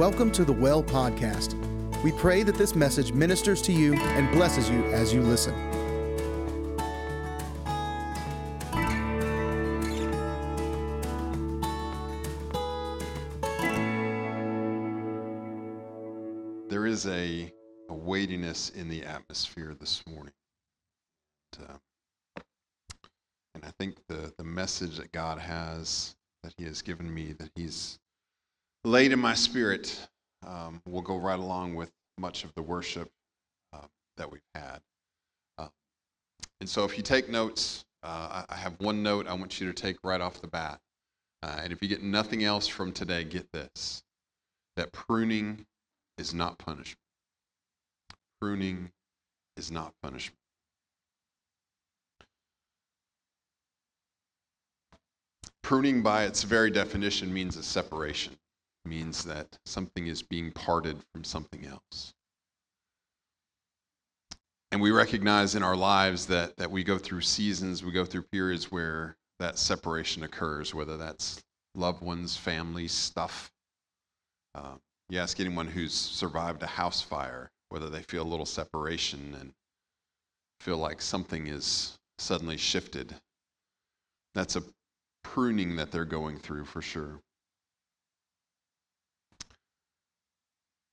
Welcome to the Well Podcast. We pray that this message ministers to you and blesses you as you listen. There is a, a weightiness in the atmosphere this morning. And, uh, and I think the, the message that God has, that He has given me, that He's laid in my spirit, um, will go right along with much of the worship uh, that we've had. Uh, and so if you take notes, uh, I have one note I want you to take right off the bat. Uh, and if you get nothing else from today, get this that pruning is not punishment. Pruning is not punishment. Pruning, by its very definition, means a separation, means that something is being parted from something else. And we recognize in our lives that, that we go through seasons, we go through periods where that separation occurs, whether that's loved ones, family, stuff. Uh, you ask anyone who's survived a house fire whether they feel a little separation and feel like something is suddenly shifted. That's a pruning that they're going through for sure.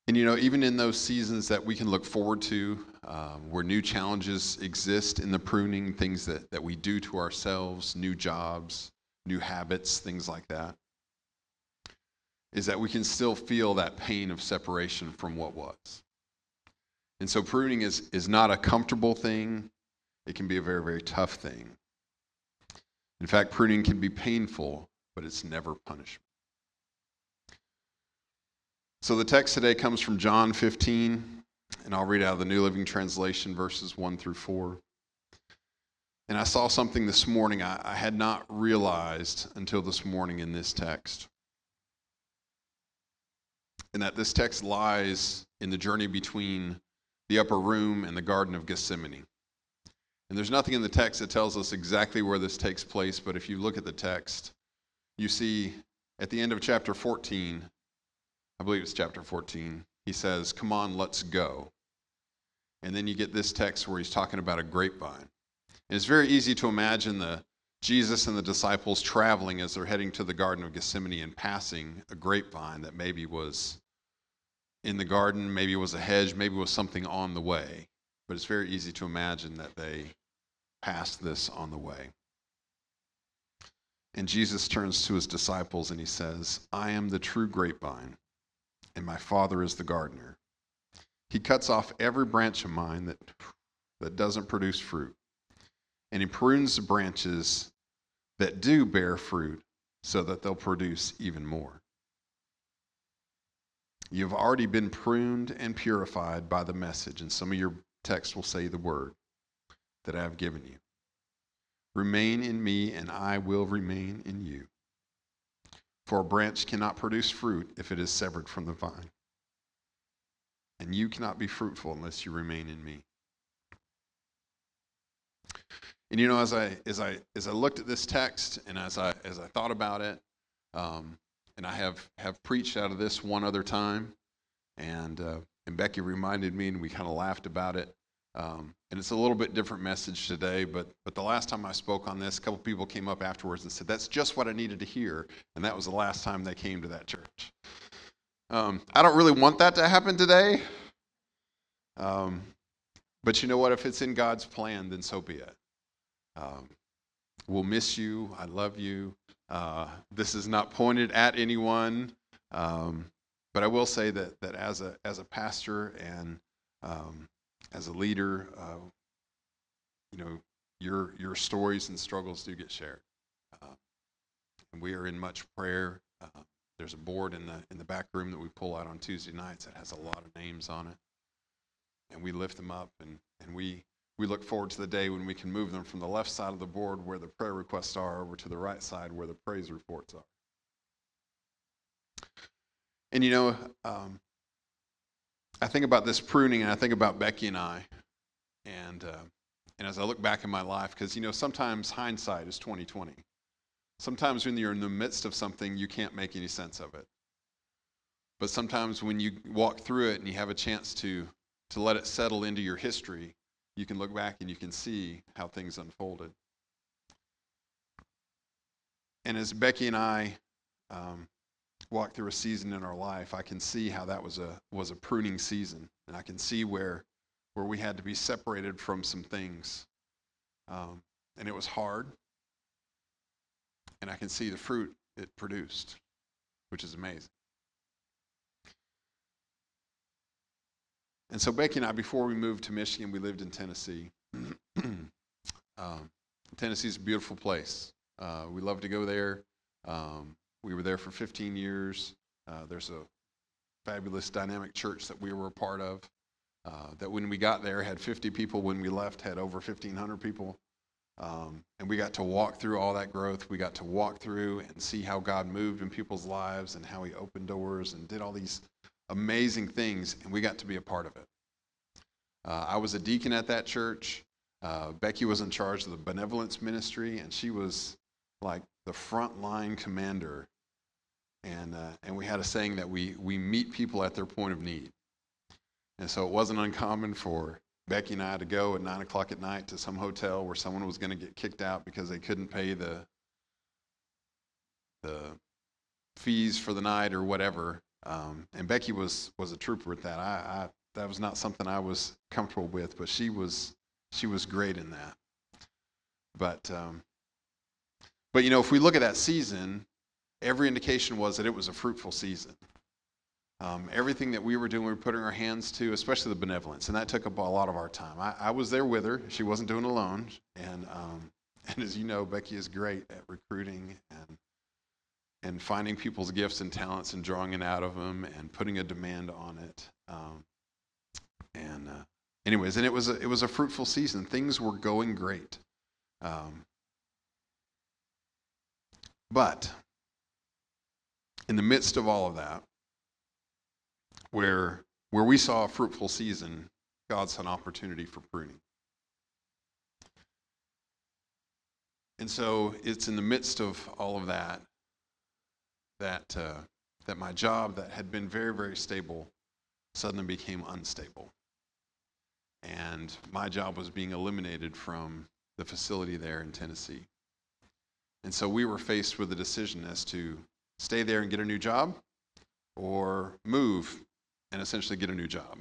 And you know, even in those seasons that we can look forward to, um, where new challenges exist in the pruning, things that, that we do to ourselves, new jobs, new habits, things like that, is that we can still feel that pain of separation from what was. And so pruning is, is not a comfortable thing, it can be a very, very tough thing. In fact, pruning can be painful, but it's never punishment. So the text today comes from John 15, and I'll read out of the New Living Translation, verses 1 through 4. And I saw something this morning I, I had not realized until this morning in this text. And that this text lies in the journey between the upper room and the Garden of Gethsemane. And there's nothing in the text that tells us exactly where this takes place, but if you look at the text, you see at the end of chapter 14, I believe it's chapter 14, he says, Come on, let's go. And then you get this text where he's talking about a grapevine. And it's very easy to imagine the Jesus and the disciples traveling as they're heading to the Garden of Gethsemane and passing a grapevine that maybe was in the garden, maybe it was a hedge, maybe it was something on the way. But it's very easy to imagine that they passed this on the way. And Jesus turns to his disciples and he says, I am the true grapevine, and my Father is the gardener. He cuts off every branch of mine that, that doesn't produce fruit, and he prunes the branches that do bear fruit so that they'll produce even more. You've already been pruned and purified by the message, and some of your texts will say the word that I have given you. Remain in me, and I will remain in you. For a branch cannot produce fruit if it is severed from the vine. And you cannot be fruitful unless you remain in me. And you know, as I as I as I looked at this text and as I as I thought about it, um, and I have have preached out of this one other time, and uh, and Becky reminded me, and we kind of laughed about it. Um, and it's a little bit different message today, but but the last time I spoke on this, a couple people came up afterwards and said that's just what I needed to hear, and that was the last time they came to that church. Um, I don't really want that to happen today, um, but you know what? If it's in God's plan, then so be it. Um, we'll miss you. I love you. Uh, this is not pointed at anyone, um, but I will say that that as a as a pastor and um, as a leader, uh, you know, your your stories and struggles do get shared, uh, and we are in much prayer. Uh, there's a board in the in the back room that we pull out on Tuesday nights that has a lot of names on it, and we lift them up and and we we look forward to the day when we can move them from the left side of the board where the prayer requests are over to the right side where the praise reports are. And you know, um, I think about this pruning and I think about Becky and I. And, uh, and as I look back in my life, because you know, sometimes hindsight is 2020. Sometimes when you're in the midst of something, you can't make any sense of it. but sometimes when you walk through it and you have a chance to to let it settle into your history, you can look back and you can see how things unfolded. And as Becky and I um, walk through a season in our life, I can see how that was a was a pruning season, and I can see where where we had to be separated from some things, um, and it was hard. And I can see the fruit it produced, which is amazing. And so Becky and I, before we moved to Michigan, we lived in Tennessee. um, Tennessee is a beautiful place. Uh, we love to go there. Um, we were there for 15 years. Uh, there's a fabulous dynamic church that we were a part of. Uh, that when we got there had 50 people. When we left, had over 1,500 people. Um, and we got to walk through all that growth. We got to walk through and see how God moved in people's lives and how He opened doors and did all these amazing things. And we got to be a part of it. Uh, I was a deacon at that church. Uh, Becky was in charge of the benevolence ministry, and she was like the frontline commander. And, uh, and we had a saying that we, we meet people at their point of need. And so it wasn't uncommon for Becky and I to go at 9 o'clock at night to some hotel where someone was going to get kicked out because they couldn't pay the, the fees for the night or whatever. Um, and Becky was, was a trooper at that. I, I, that was not something I was comfortable with, but she was, she was great in that. But um, but you know, if we look at that season, every indication was that it was a fruitful season. Um, everything that we were doing, we were putting our hands to, especially the benevolence, and that took up a lot of our time. I, I was there with her; she wasn't doing alone. And um, and as you know, Becky is great at recruiting and and finding people's gifts and talents and drawing it out of them and putting a demand on it. Um, and uh, anyways, and it was a, it was a fruitful season. Things were going great. Um, but in the midst of all of that, where, where we saw a fruitful season, God's an opportunity for pruning. And so it's in the midst of all of that that, uh, that my job that had been very, very stable suddenly became unstable. And my job was being eliminated from the facility there in Tennessee. And so we were faced with a decision as to stay there and get a new job or move and essentially get a new job.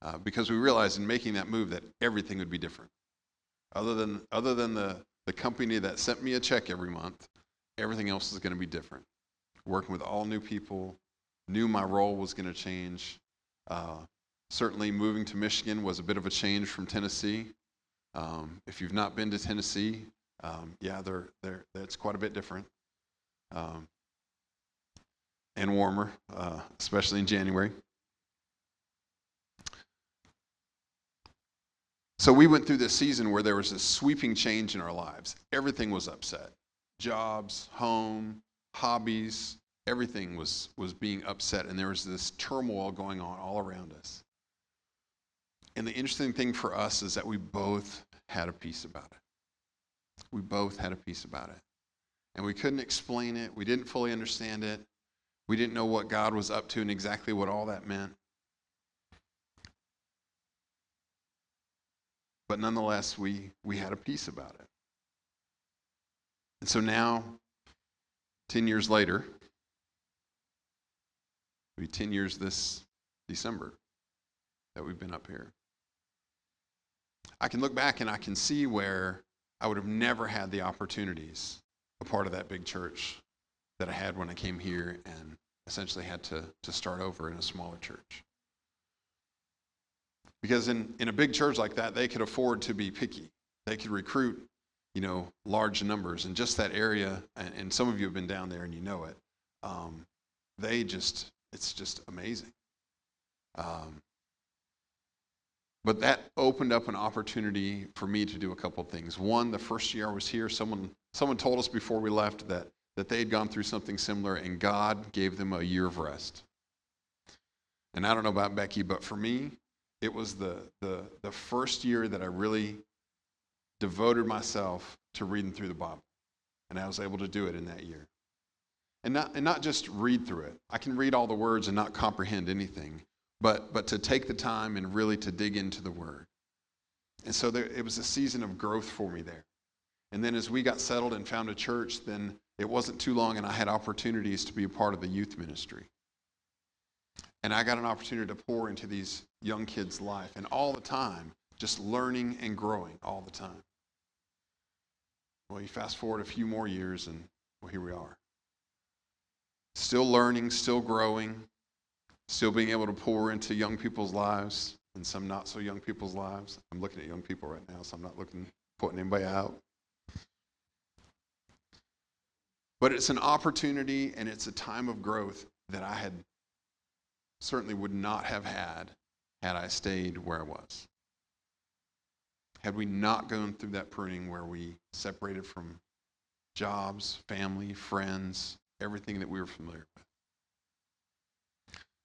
Uh, because we realized in making that move that everything would be different. Other than, other than the, the company that sent me a check every month, everything else is going to be different. Working with all new people, knew my role was going to change. Uh, certainly, moving to Michigan was a bit of a change from Tennessee. Um, if you've not been to Tennessee, um, yeah, they're, they're, it's quite a bit different um, and warmer, uh, especially in January. So we went through this season where there was this sweeping change in our lives. Everything was upset jobs, home, hobbies, everything was, was being upset, and there was this turmoil going on all around us. And the interesting thing for us is that we both had a peace about it. We both had a peace about it. And we couldn't explain it. We didn't fully understand it. We didn't know what God was up to and exactly what all that meant. But nonetheless, we, we had a peace about it. And so now, 10 years later, it'll be 10 years this December that we've been up here. I can look back and I can see where I would have never had the opportunities, a part of that big church that I had when I came here and essentially had to, to start over in a smaller church. Because in, in a big church like that, they could afford to be picky. They could recruit, you know, large numbers. And just that area, and, and some of you have been down there and you know it, um, they just, it's just amazing. Um, but that opened up an opportunity for me to do a couple of things. One, the first year I was here, someone, someone told us before we left that, that they had gone through something similar and God gave them a year of rest. And I don't know about Becky, but for me, it was the, the, the first year that I really devoted myself to reading through the Bible. And I was able to do it in that year. And not, and not just read through it. I can read all the words and not comprehend anything, but, but to take the time and really to dig into the word. And so there, it was a season of growth for me there. And then as we got settled and found a church, then it wasn't too long and I had opportunities to be a part of the youth ministry. And I got an opportunity to pour into these young kids' life and all the time, just learning and growing all the time. Well, you fast forward a few more years and well, here we are. Still learning, still growing, still being able to pour into young people's lives and some not so young people's lives. I'm looking at young people right now, so I'm not looking putting anybody out. But it's an opportunity and it's a time of growth that I had certainly would not have had had I stayed where I was. Had we not gone through that pruning where we separated from jobs, family, friends, everything that we were familiar with.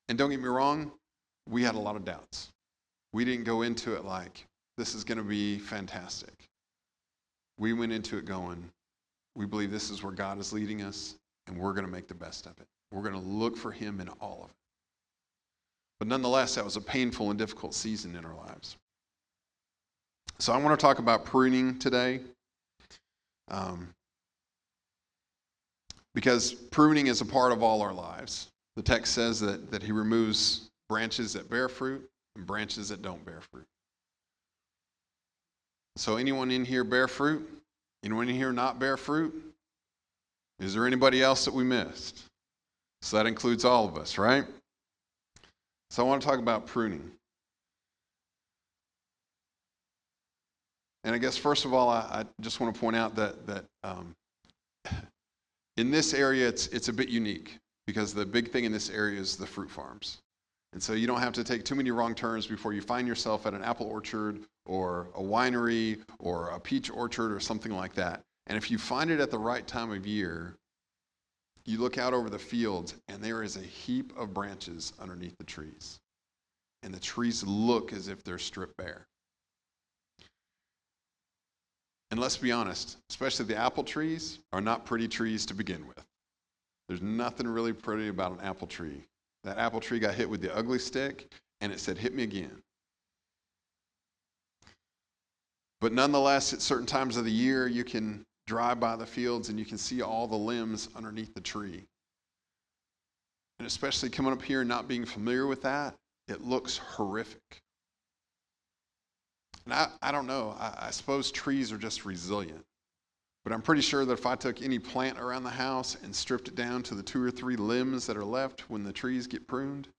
And don't get me wrong, we had a lot of doubts. We didn't go into it like, this is going to be fantastic. We went into it going, we believe this is where God is leading us, and we're going to make the best of it. We're going to look for Him in all of it. But nonetheless, that was a painful and difficult season in our lives. So I want to talk about pruning today. Um, because pruning is a part of all our lives. The text says that, that he removes branches that bear fruit and branches that don't bear fruit. So, anyone in here bear fruit? Anyone in here not bear fruit? Is there anybody else that we missed? So, that includes all of us, right? So, I want to talk about pruning. And I guess, first of all, I, I just want to point out that, that um, in this area, it's, it's a bit unique because the big thing in this area is the fruit farms. And so you don't have to take too many wrong turns before you find yourself at an apple orchard or a winery or a peach orchard or something like that. And if you find it at the right time of year, you look out over the fields and there is a heap of branches underneath the trees. And the trees look as if they're stripped bare. And let's be honest, especially the apple trees are not pretty trees to begin with. There's nothing really pretty about an apple tree. That apple tree got hit with the ugly stick and it said, Hit me again. But nonetheless, at certain times of the year, you can drive by the fields and you can see all the limbs underneath the tree. And especially coming up here and not being familiar with that, it looks horrific. And I, I don't know. I, I suppose trees are just resilient. But I'm pretty sure that if I took any plant around the house and stripped it down to the two or three limbs that are left when the trees get pruned,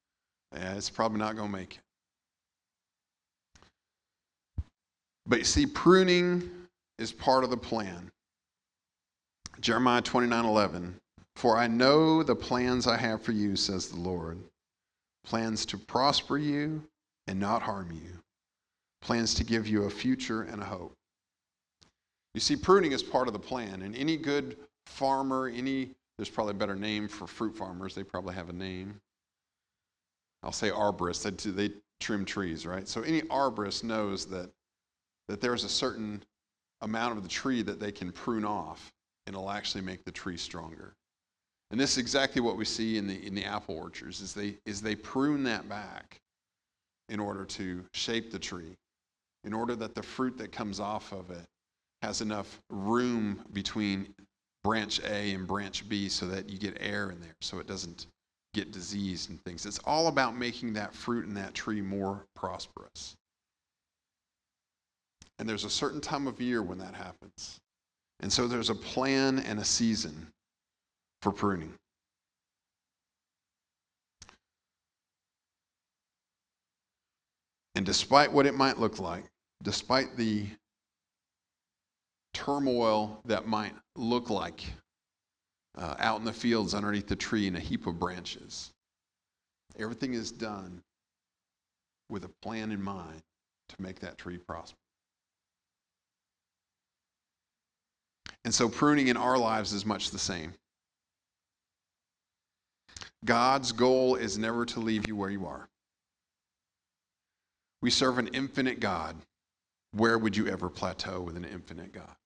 yeah, it's probably not going to make it. But you see, pruning is part of the plan. Jeremiah 29 11. For I know the plans I have for you, says the Lord plans to prosper you and not harm you, plans to give you a future and a hope. You see, pruning is part of the plan, and any good farmer, any, there's probably a better name for fruit farmers, they probably have a name. I'll say arborist, they, they trim trees, right? So any arborist knows that, that there's a certain amount of the tree that they can prune off, and it'll actually make the tree stronger. And this is exactly what we see in the, in the apple orchards, is they, is they prune that back in order to shape the tree in order that the fruit that comes off of it has enough room between branch A and branch B so that you get air in there so it doesn't get diseased and things. It's all about making that fruit and that tree more prosperous. And there's a certain time of year when that happens. And so there's a plan and a season for pruning. And despite what it might look like, despite the turmoil that might look like uh, out in the fields underneath the tree in a heap of branches, everything is done with a plan in mind to make that tree prosper. And so pruning in our lives is much the same. God's goal is never to leave you where you are. We serve an infinite God where would you ever plateau with an infinite God?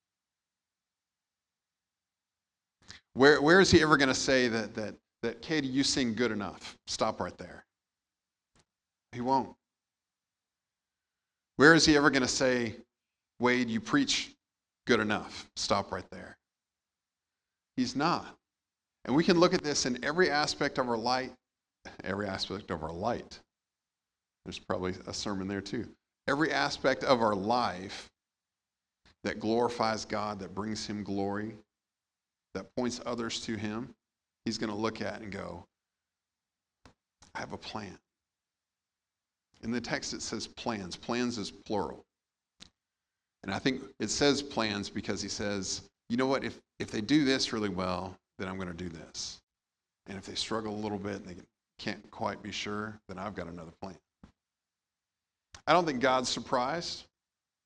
Where, where is he ever going to say that, that, that, Katie, you sing good enough? Stop right there. He won't. Where is he ever going to say, Wade, you preach good enough? Stop right there. He's not. And we can look at this in every aspect of our light, every aspect of our light. There's probably a sermon there too. Every aspect of our life that glorifies God, that brings him glory, that points others to him, he's going to look at and go, I have a plan. In the text, it says plans. Plans is plural. And I think it says plans because he says, you know what, if, if they do this really well, then I'm going to do this. And if they struggle a little bit and they can't quite be sure, then I've got another plan. I don't think God's surprised.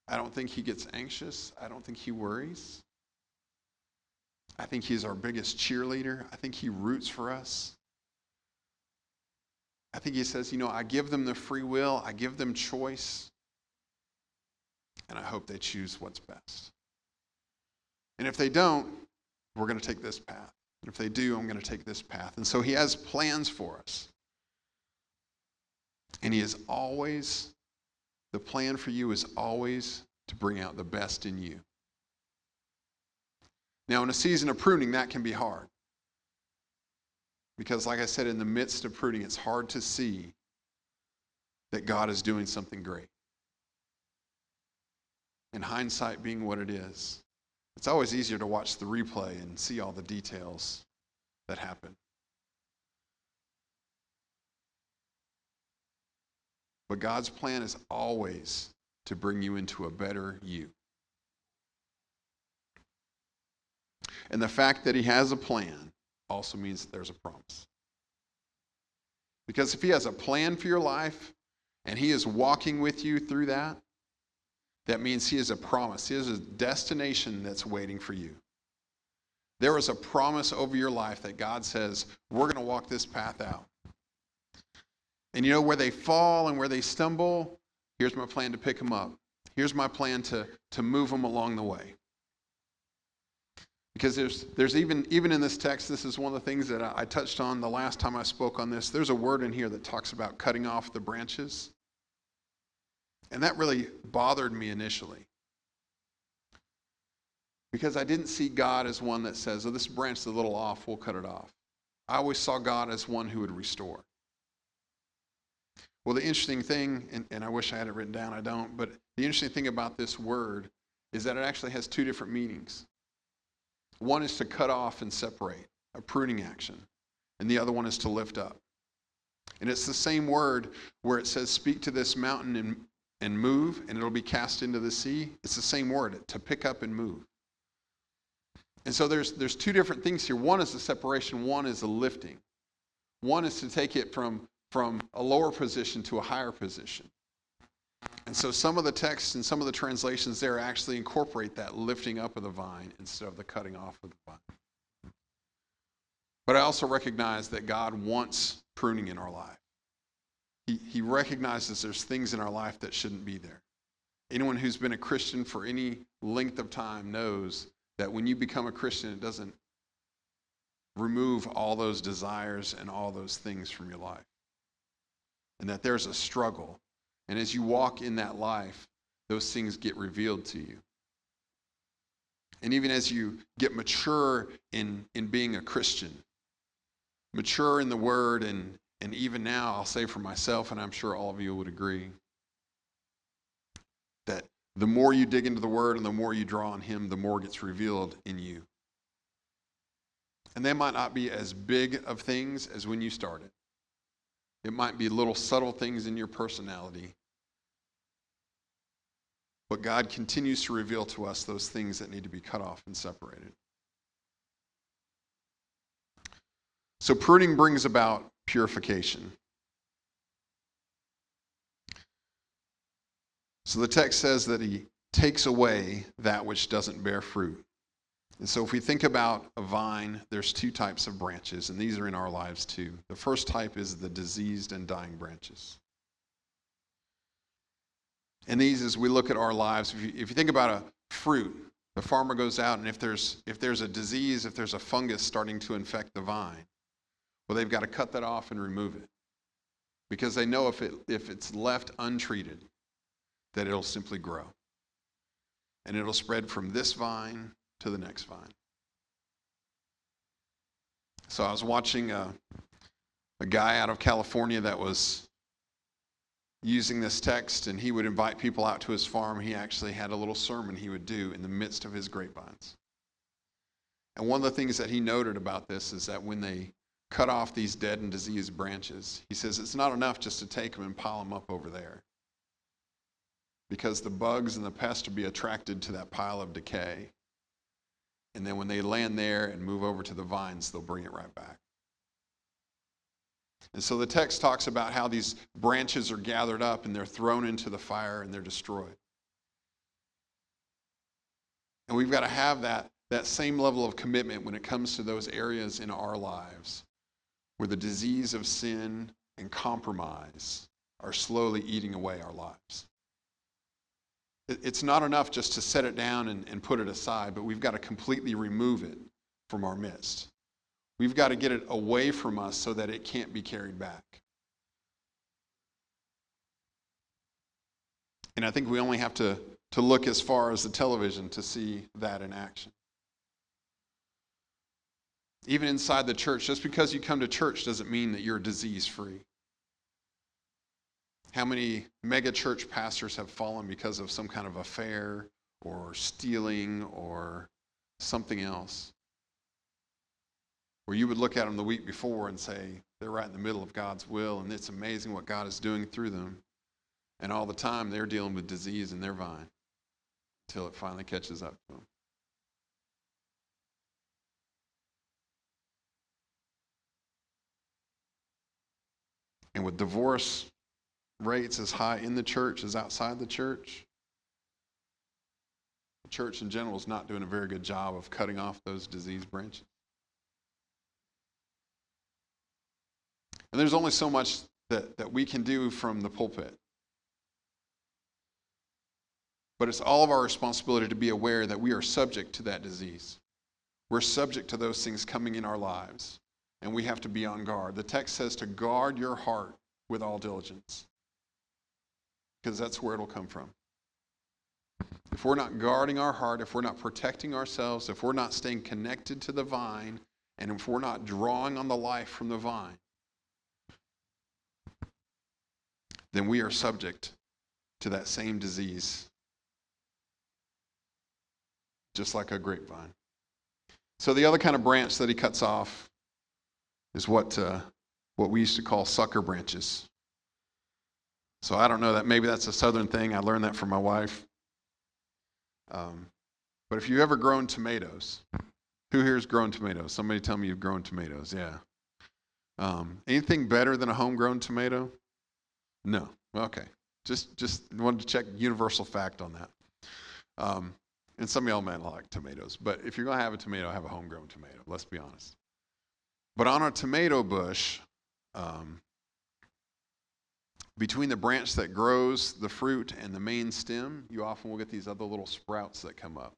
I don't think he gets anxious. I don't think he worries. I think he's our biggest cheerleader. I think he roots for us. I think he says, you know, I give them the free will, I give them choice, and I hope they choose what's best. And if they don't, we're going to take this path. And if they do, I'm going to take this path. And so he has plans for us. And he is always, the plan for you is always to bring out the best in you. Now, in a season of pruning, that can be hard. Because, like I said, in the midst of pruning, it's hard to see that God is doing something great. And hindsight being what it is, it's always easier to watch the replay and see all the details that happen. But God's plan is always to bring you into a better you. And the fact that He has a plan also means that there's a promise. Because if He has a plan for your life and He is walking with you through that, that means He has a promise. He has a destination that's waiting for you. There is a promise over your life that God says, we're going to walk this path out. And you know where they fall and where they stumble? Here's my plan to pick them up. Here's my plan to, to move them along the way. Because there's, there's even, even in this text, this is one of the things that I, touched on the last time I spoke on this. There's a word in here that talks about cutting off the branches. And that really bothered me initially. Because I didn't see God as one that says, oh, this branch is a little off, we'll cut it off. I always saw God as one who would restore. Well, the interesting thing, and, and I wish I had it written down, I don't, but the interesting thing about this word is that it actually has two different meanings. One is to cut off and separate, a pruning action, and the other one is to lift up. And it's the same word where it says, Speak to this mountain and, and move, and it'll be cast into the sea. It's the same word, to pick up and move. And so there's, there's two different things here. One is the separation, one is the lifting. One is to take it from, from a lower position to a higher position. And so some of the texts and some of the translations there actually incorporate that lifting up of the vine instead of the cutting off of the vine. But I also recognize that God wants pruning in our life. He, he recognizes there's things in our life that shouldn't be there. Anyone who's been a Christian for any length of time knows that when you become a Christian, it doesn't remove all those desires and all those things from your life. And that there's a struggle and as you walk in that life, those things get revealed to you. And even as you get mature in, in being a Christian, mature in the Word, and, and even now, I'll say for myself, and I'm sure all of you would agree, that the more you dig into the Word and the more you draw on Him, the more gets revealed in you. And they might not be as big of things as when you started. It might be little subtle things in your personality. But God continues to reveal to us those things that need to be cut off and separated. So pruning brings about purification. So the text says that he takes away that which doesn't bear fruit. And so, if we think about a vine, there's two types of branches, and these are in our lives too. The first type is the diseased and dying branches. And these, as we look at our lives, if you, if you think about a fruit, the farmer goes out and if there's if there's a disease, if there's a fungus starting to infect the vine, well they've got to cut that off and remove it. Because they know if it if it's left untreated, that it'll simply grow. And it'll spread from this vine to the next vine. So I was watching a, a guy out of California that was using this text, and he would invite people out to his farm. He actually had a little sermon he would do in the midst of his grapevines. And one of the things that he noted about this is that when they cut off these dead and diseased branches, he says it's not enough just to take them and pile them up over there. Because the bugs and the pests will be attracted to that pile of decay. And then when they land there and move over to the vines, they'll bring it right back. And so the text talks about how these branches are gathered up and they're thrown into the fire and they're destroyed. And we've got to have that, that same level of commitment when it comes to those areas in our lives where the disease of sin and compromise are slowly eating away our lives. It's not enough just to set it down and, and put it aside, but we've got to completely remove it from our midst. We've got to get it away from us so that it can't be carried back. And I think we only have to, to look as far as the television to see that in action. Even inside the church, just because you come to church doesn't mean that you're disease free. How many mega church pastors have fallen because of some kind of affair or stealing or something else? Where you would look at them the week before and say, they're right in the middle of God's will, and it's amazing what God is doing through them. And all the time, they're dealing with disease in their vine until it finally catches up to them. And with divorce rates as high in the church as outside the church, the church in general is not doing a very good job of cutting off those disease branches. And there's only so much that, that we can do from the pulpit. But it's all of our responsibility to be aware that we are subject to that disease. We're subject to those things coming in our lives, and we have to be on guard. The text says to guard your heart with all diligence because that's where it'll come from. If we're not guarding our heart, if we're not protecting ourselves, if we're not staying connected to the vine, and if we're not drawing on the life from the vine, then we are subject to that same disease, just like a grapevine. So the other kind of branch that he cuts off is what, uh, what we used to call sucker branches. So I don't know that maybe that's a southern thing. I learned that from my wife. Um, but if you've ever grown tomatoes, who here has grown tomatoes? Somebody tell me you've grown tomatoes. Yeah. Um, anything better than a homegrown tomato? No. Okay. Just just wanted to check universal fact on that. Um, and some of y'all might like tomatoes, but if you're gonna have a tomato, have a homegrown tomato. Let's be honest. But on a tomato bush, um, between the branch that grows the fruit and the main stem, you often will get these other little sprouts that come up.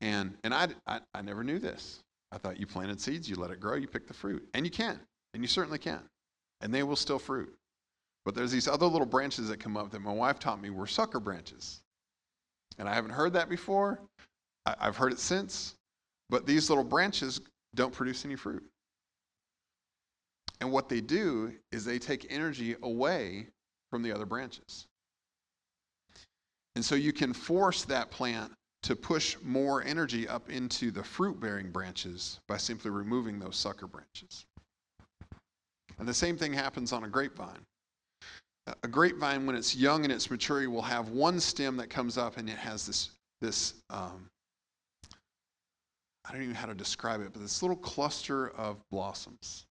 And, and I, I, I, never knew this. I thought you planted seeds, you let it grow, you pick the fruit. And you can, and you certainly can. And they will still fruit. But there's these other little branches that come up that my wife taught me were sucker branches. And I haven't heard that before. I, I've heard it since. But these little branches don't produce any fruit. And what they do is they take energy away from the other branches. And so you can force that plant to push more energy up into the fruit bearing branches by simply removing those sucker branches. And the same thing happens on a grapevine. A grapevine, when it's young and it's mature, will have one stem that comes up and it has this, this um, I don't even know how to describe it, but this little cluster of blossoms.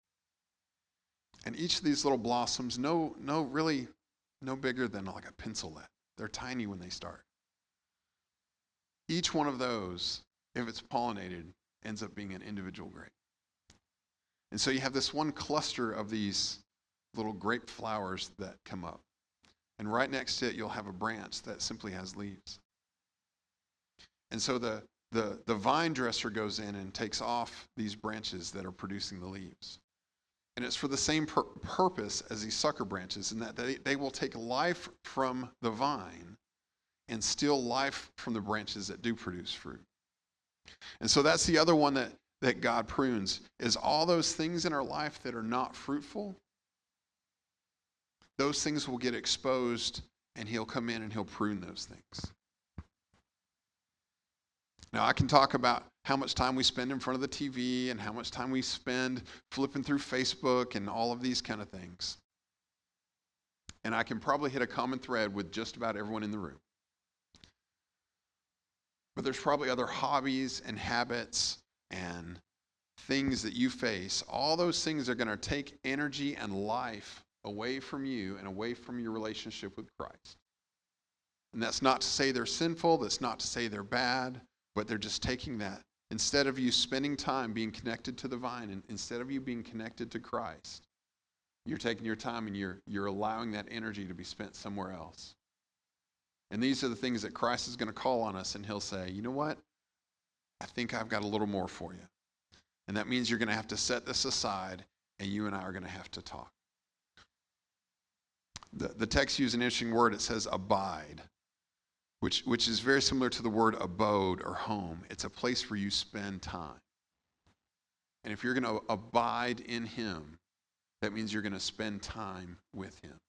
And each of these little blossoms, no, no, really, no bigger than like a pencil lead. They're tiny when they start. Each one of those, if it's pollinated, ends up being an individual grape. And so you have this one cluster of these little grape flowers that come up. And right next to it, you'll have a branch that simply has leaves. And so the, the, the vine dresser goes in and takes off these branches that are producing the leaves. And it's for the same pur- purpose as these sucker branches, in that they, they will take life from the vine and steal life from the branches that do produce fruit. And so that's the other one that, that God prunes is all those things in our life that are not fruitful. Those things will get exposed and he'll come in and he'll prune those things. Now, I can talk about how much time we spend in front of the TV and how much time we spend flipping through Facebook and all of these kind of things. And I can probably hit a common thread with just about everyone in the room. But there's probably other hobbies and habits and things that you face. All those things are going to take energy and life away from you and away from your relationship with Christ. And that's not to say they're sinful, that's not to say they're bad, but they're just taking that. Instead of you spending time being connected to the vine, and instead of you being connected to Christ, you're taking your time and you're, you're allowing that energy to be spent somewhere else. And these are the things that Christ is going to call on us, and He'll say, You know what? I think I've got a little more for you. And that means you're going to have to set this aside, and you and I are going to have to talk. The, the text uses an interesting word. It says abide, which, which is very similar to the word abode or home. It's a place where you spend time. And if you're going to abide in Him, that means you're going to spend time with Him.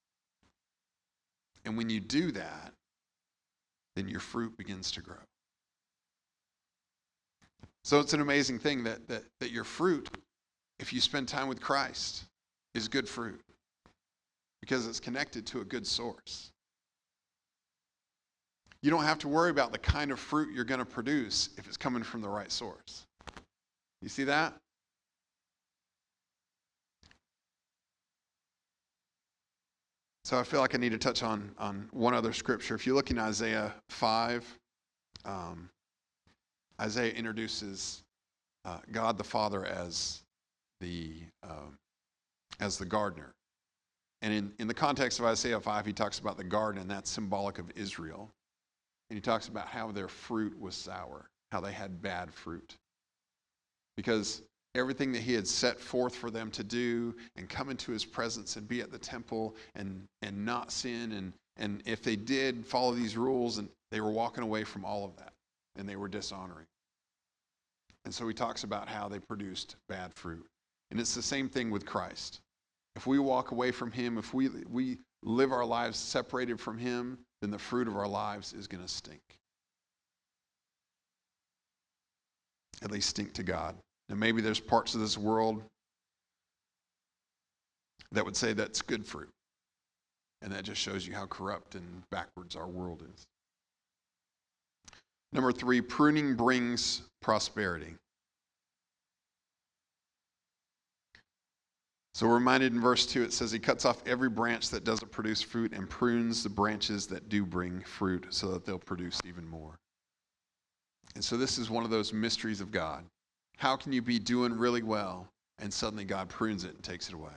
And when you do that, then your fruit begins to grow. So it's an amazing thing that, that, that your fruit, if you spend time with Christ, is good fruit because it's connected to a good source. You don't have to worry about the kind of fruit you're going to produce if it's coming from the right source. You see that? So I feel like I need to touch on, on one other scripture. If you look in Isaiah 5, um, Isaiah introduces uh, God the Father as the, uh, as the gardener. And in, in the context of Isaiah 5, he talks about the garden, and that's symbolic of Israel. And he talks about how their fruit was sour, how they had bad fruit. Because everything that he had set forth for them to do and come into his presence and be at the temple and, and not sin, and, and if they did follow these rules, and they were walking away from all of that, and they were dishonoring. And so he talks about how they produced bad fruit. And it's the same thing with Christ. If we walk away from him, if we, we live our lives separated from him, then the fruit of our lives is going to stink. At least stink to God. And maybe there's parts of this world that would say that's good fruit. And that just shows you how corrupt and backwards our world is. Number three, pruning brings prosperity. So we're reminded in verse 2, it says, He cuts off every branch that doesn't produce fruit and prunes the branches that do bring fruit so that they'll produce even more. And so this is one of those mysteries of God. How can you be doing really well and suddenly God prunes it and takes it away?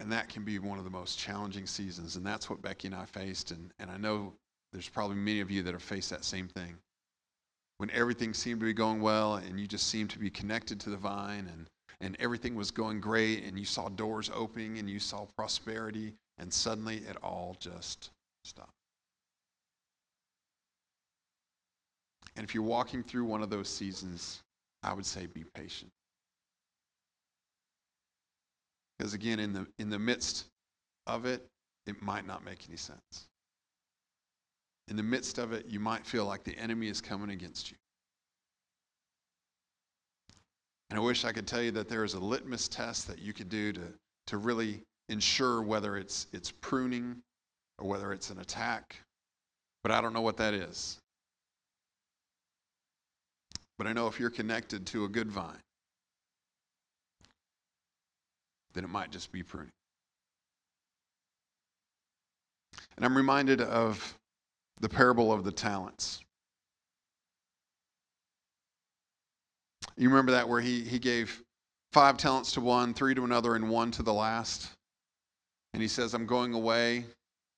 And that can be one of the most challenging seasons. And that's what Becky and I faced. And, and I know there's probably many of you that have faced that same thing. When everything seemed to be going well and you just seemed to be connected to the vine and, and everything was going great and you saw doors opening and you saw prosperity and suddenly it all just stopped. And if you're walking through one of those seasons, I would say be patient. Because again, in the, in the midst of it, it might not make any sense. In the midst of it, you might feel like the enemy is coming against you. And I wish I could tell you that there is a litmus test that you could do to, to really ensure whether it's, it's pruning or whether it's an attack. But I don't know what that is. But I know if you're connected to a good vine, then it might just be pruning. And I'm reminded of the parable of the talents. You remember that where he, he gave five talents to one, three to another, and one to the last? And he says, I'm going away.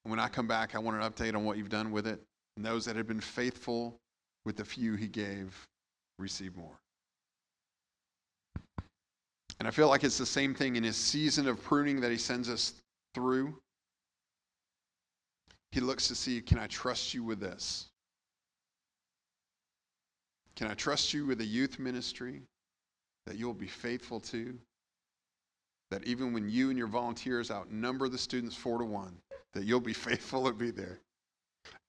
And when I come back, I want an update on what you've done with it. And those that have been faithful with the few he gave receive more. And I feel like it's the same thing in his season of pruning that he sends us through. He looks to see can I trust you with this? Can I trust you with a youth ministry that you'll be faithful to? That even when you and your volunteers outnumber the students four to one, that you'll be faithful to be there.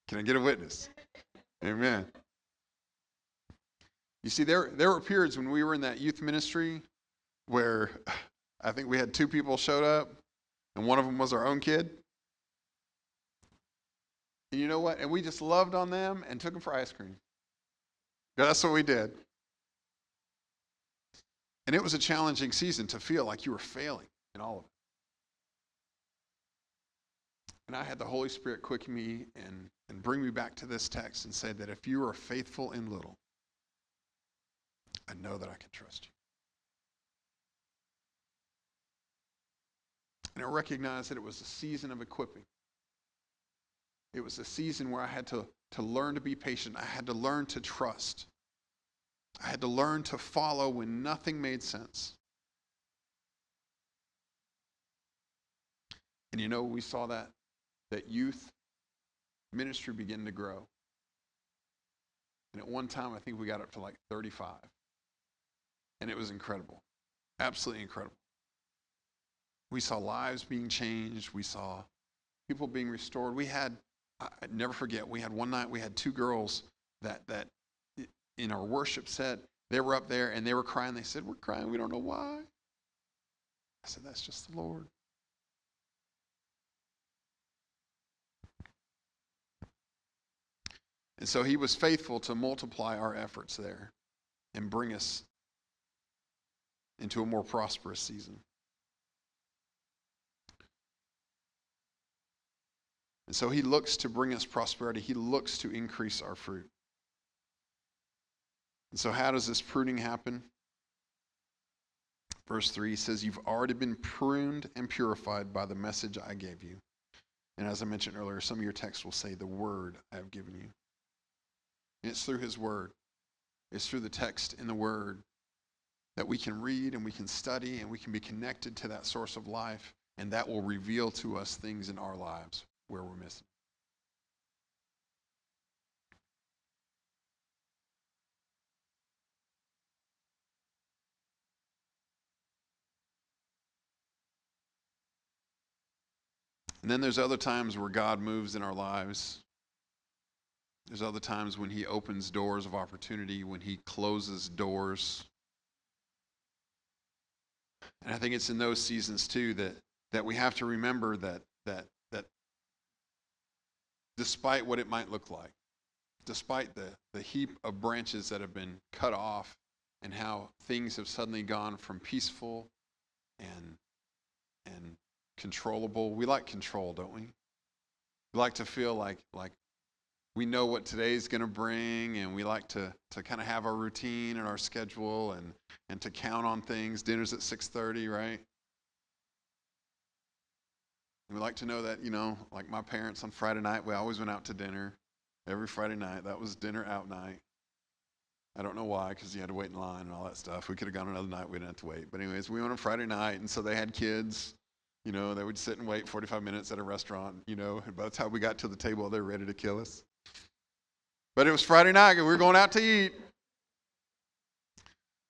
Can I get a witness? Amen. You see, there, there were periods when we were in that youth ministry where I think we had two people showed up, and one of them was our own kid. And you know what? And we just loved on them and took them for ice cream. That's what we did. And it was a challenging season to feel like you were failing in all of it. And I had the Holy Spirit quicken me and, and bring me back to this text and say that if you are faithful in little, I know that I can trust you. And I recognized that it was a season of equipping. It was a season where I had to, to learn to be patient. I had to learn to trust. I had to learn to follow when nothing made sense. And you know, we saw that that youth ministry begin to grow. And at one time, I think we got up to like 35. And it was incredible. Absolutely incredible. We saw lives being changed. We saw people being restored. We had, I never forget, we had one night, we had two girls that, that in our worship set, they were up there and they were crying. They said, We're crying. We don't know why. I said, That's just the Lord. And so he was faithful to multiply our efforts there and bring us into a more prosperous season. And so he looks to bring us prosperity. He looks to increase our fruit. And so, how does this pruning happen? Verse 3 says, You've already been pruned and purified by the message I gave you. And as I mentioned earlier, some of your texts will say, The word I have given you. And it's through his word, it's through the text in the word that we can read and we can study and we can be connected to that source of life. And that will reveal to us things in our lives where we're missing. And then there's other times where God moves in our lives. There's other times when He opens doors of opportunity, when He closes doors. And I think it's in those seasons too that, that we have to remember that, that, despite what it might look like, despite the, the heap of branches that have been cut off and how things have suddenly gone from peaceful and, and controllable. We like control, don't we? We like to feel like like we know what today's going to bring and we like to, to kind of have our routine and our schedule and, and to count on things dinner's at 6.30 right we like to know that you know like my parents on friday night we always went out to dinner every friday night that was dinner out night i don't know why because you had to wait in line and all that stuff we could have gone another night we didn't have to wait but anyways we went on friday night and so they had kids you know, they would sit and wait 45 minutes at a restaurant, you know, and by the time we got to the table, they were ready to kill us. But it was Friday night and we were going out to eat.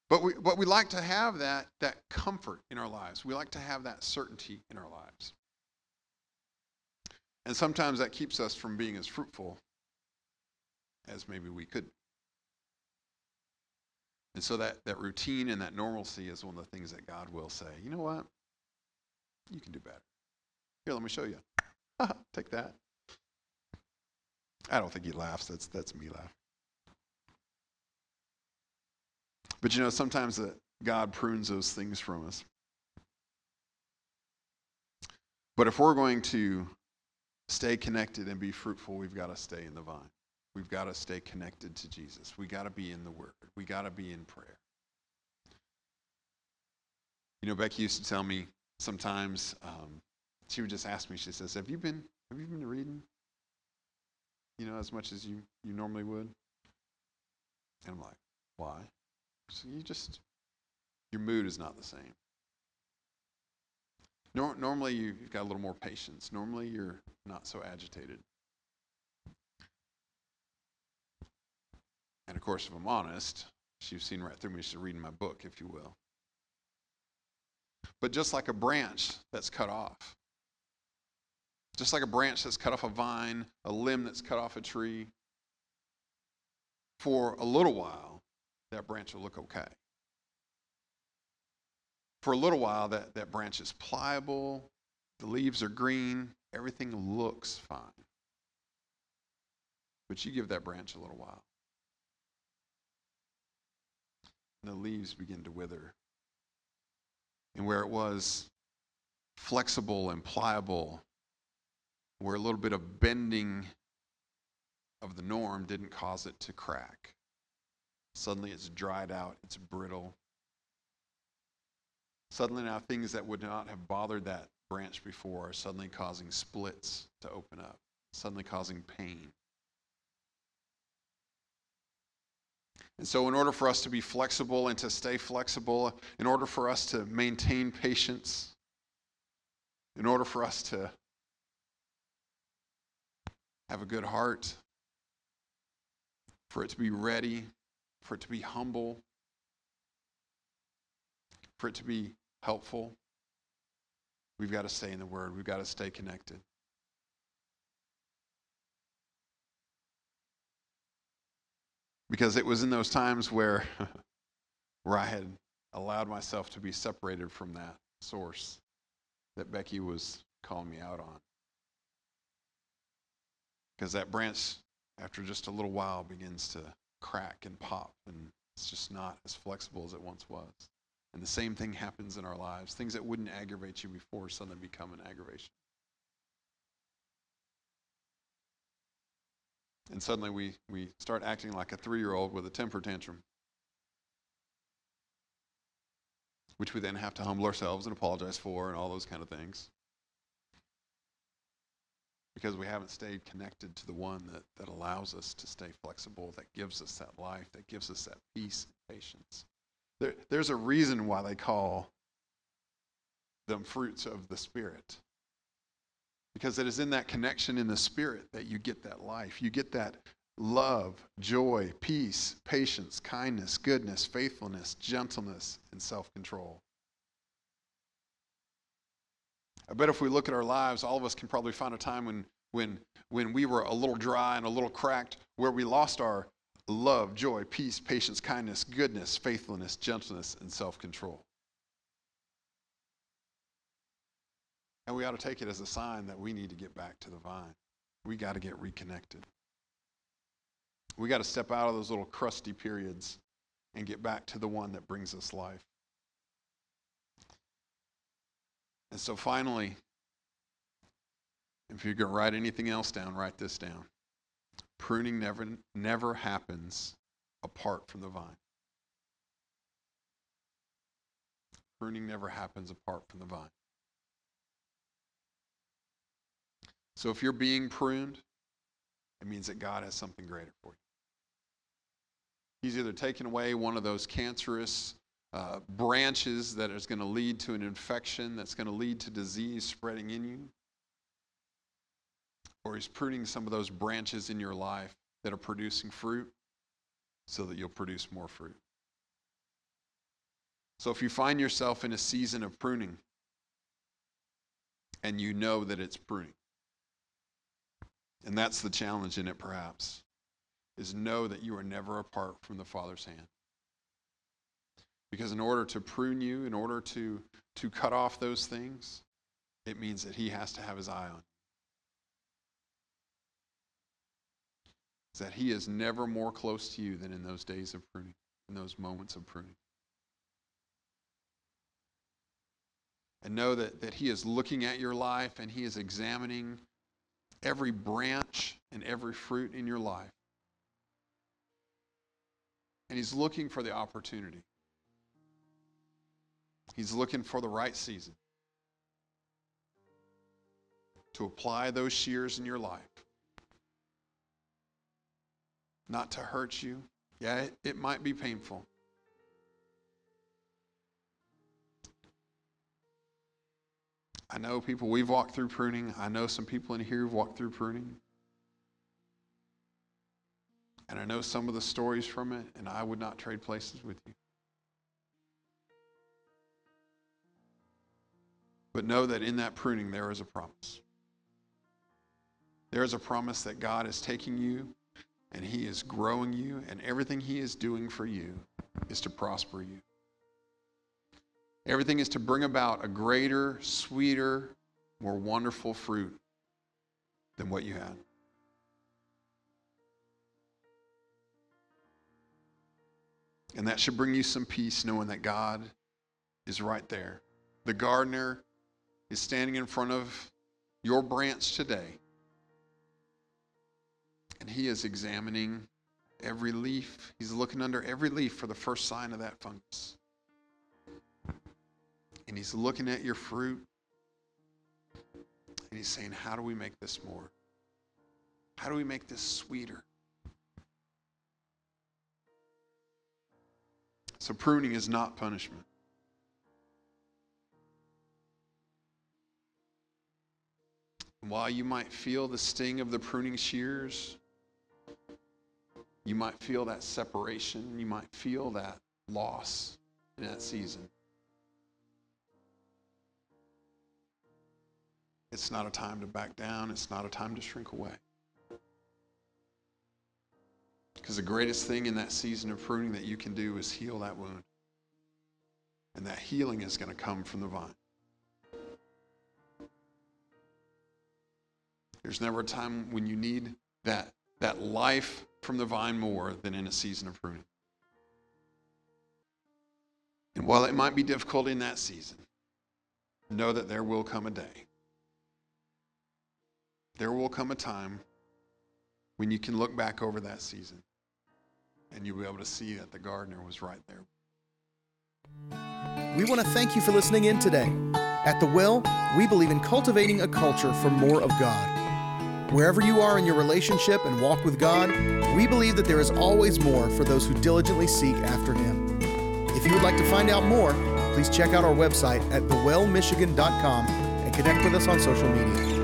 But we, but we like to have that, that comfort in our lives. We like to have that certainty in our lives. And sometimes that keeps us from being as fruitful as maybe we could. And so that, that routine and that normalcy is one of the things that God will say, you know what? You can do better. Here, let me show you. Take that. I don't think he laughs. That's, that's me laughing. But you know, sometimes that God prunes those things from us. But if we're going to stay connected and be fruitful, we've got to stay in the vine. We've got to stay connected to Jesus. We got to be in the Word. We got to be in prayer. You know, Becky used to tell me sometimes um, she would just ask me, she says, Have you been Have you been reading? You know, as much as you, you normally would? And I'm like, why? So you just, your mood is not the same. Nor- normally you've got a little more patience. Normally you're not so agitated. And of course, if I'm honest, you've seen right through me, she's reading my book, if you will. But just like a branch that's cut off, just like a branch that's cut off a vine, a limb that's cut off a tree, for a little while, that branch will look okay. For a little while, that, that branch is pliable, the leaves are green, everything looks fine. But you give that branch a little while. And the leaves begin to wither. And where it was flexible and pliable, where a little bit of bending of the norm didn't cause it to crack. Suddenly it's dried out, it's brittle. Suddenly now things that would not have bothered that branch before are suddenly causing splits to open up, suddenly causing pain. And so, in order for us to be flexible and to stay flexible, in order for us to maintain patience, in order for us to have a good heart, for it to be ready, for it to be humble, for it to be helpful, we've got to stay in the Word. We've got to stay connected. Because it was in those times where, where I had allowed myself to be separated from that source that Becky was calling me out on. Because that branch, after just a little while, begins to crack and pop, and it's just not as flexible as it once was. And the same thing happens in our lives. Things that wouldn't aggravate you before suddenly become an aggravation. And suddenly we, we start acting like a three year old with a temper tantrum, which we then have to humble ourselves and apologize for and all those kind of things because we haven't stayed connected to the one that, that allows us to stay flexible, that gives us that life, that gives us that peace and patience. There, there's a reason why they call them fruits of the Spirit. Because it is in that connection in the Spirit that you get that life. You get that love, joy, peace, patience, kindness, goodness, faithfulness, gentleness, and self control. I bet if we look at our lives, all of us can probably find a time when, when, when we were a little dry and a little cracked, where we lost our love, joy, peace, patience, kindness, goodness, faithfulness, gentleness, and self control. And we ought to take it as a sign that we need to get back to the vine. We got to get reconnected. We got to step out of those little crusty periods and get back to the one that brings us life. And so finally, if you're going to write anything else down, write this down. Pruning never, never happens apart from the vine. Pruning never happens apart from the vine. So if you're being pruned, it means that God has something greater for you. He's either taken away one of those cancerous uh, branches that is going to lead to an infection, that's going to lead to disease spreading in you. Or he's pruning some of those branches in your life that are producing fruit so that you'll produce more fruit. So if you find yourself in a season of pruning and you know that it's pruning, and that's the challenge in it perhaps, is know that you are never apart from the Father's hand. Because in order to prune you, in order to, to cut off those things, it means that he has to have his eye on you. Is that he is never more close to you than in those days of pruning, in those moments of pruning. And know that, that he is looking at your life and he is examining every branch and every fruit in your life. And he's looking for the opportunity. He's looking for the right season to apply those shears in your life. Not to hurt you. Yeah, it, it might be painful. I know people, we've walked through pruning. I know some people in here who've walked through pruning. And I know some of the stories from it, and I would not trade places with you. But know that in that pruning, there is a promise. There is a promise that God is taking you and He is growing you, and everything He is doing for you is to prosper you. Everything is to bring about a greater, sweeter, more wonderful fruit than what you had. And that should bring you some peace knowing that God is right there. The gardener is standing in front of your branch today. And he is examining every leaf. He's looking under every leaf for the first sign of that fungus. And he's looking at your fruit. And he's saying, How do we make this more? How do we make this sweeter? So, pruning is not punishment. While you might feel the sting of the pruning shears, you might feel that separation, you might feel that loss in that season. It's not a time to back down, it's not a time to shrink away. Because the greatest thing in that season of pruning that you can do is heal that wound. And that healing is going to come from the vine. There's never a time when you need that, that life from the vine more than in a season of pruning. And while it might be difficult in that season, know that there will come a day. There will come a time when you can look back over that season and you'll be able to see that the gardener was right there. We want to thank you for listening in today. At The Well, we believe in cultivating a culture for more of God. Wherever you are in your relationship and walk with God, we believe that there is always more for those who diligently seek after Him. If you would like to find out more, please check out our website at thewellmichigan.com and connect with us on social media.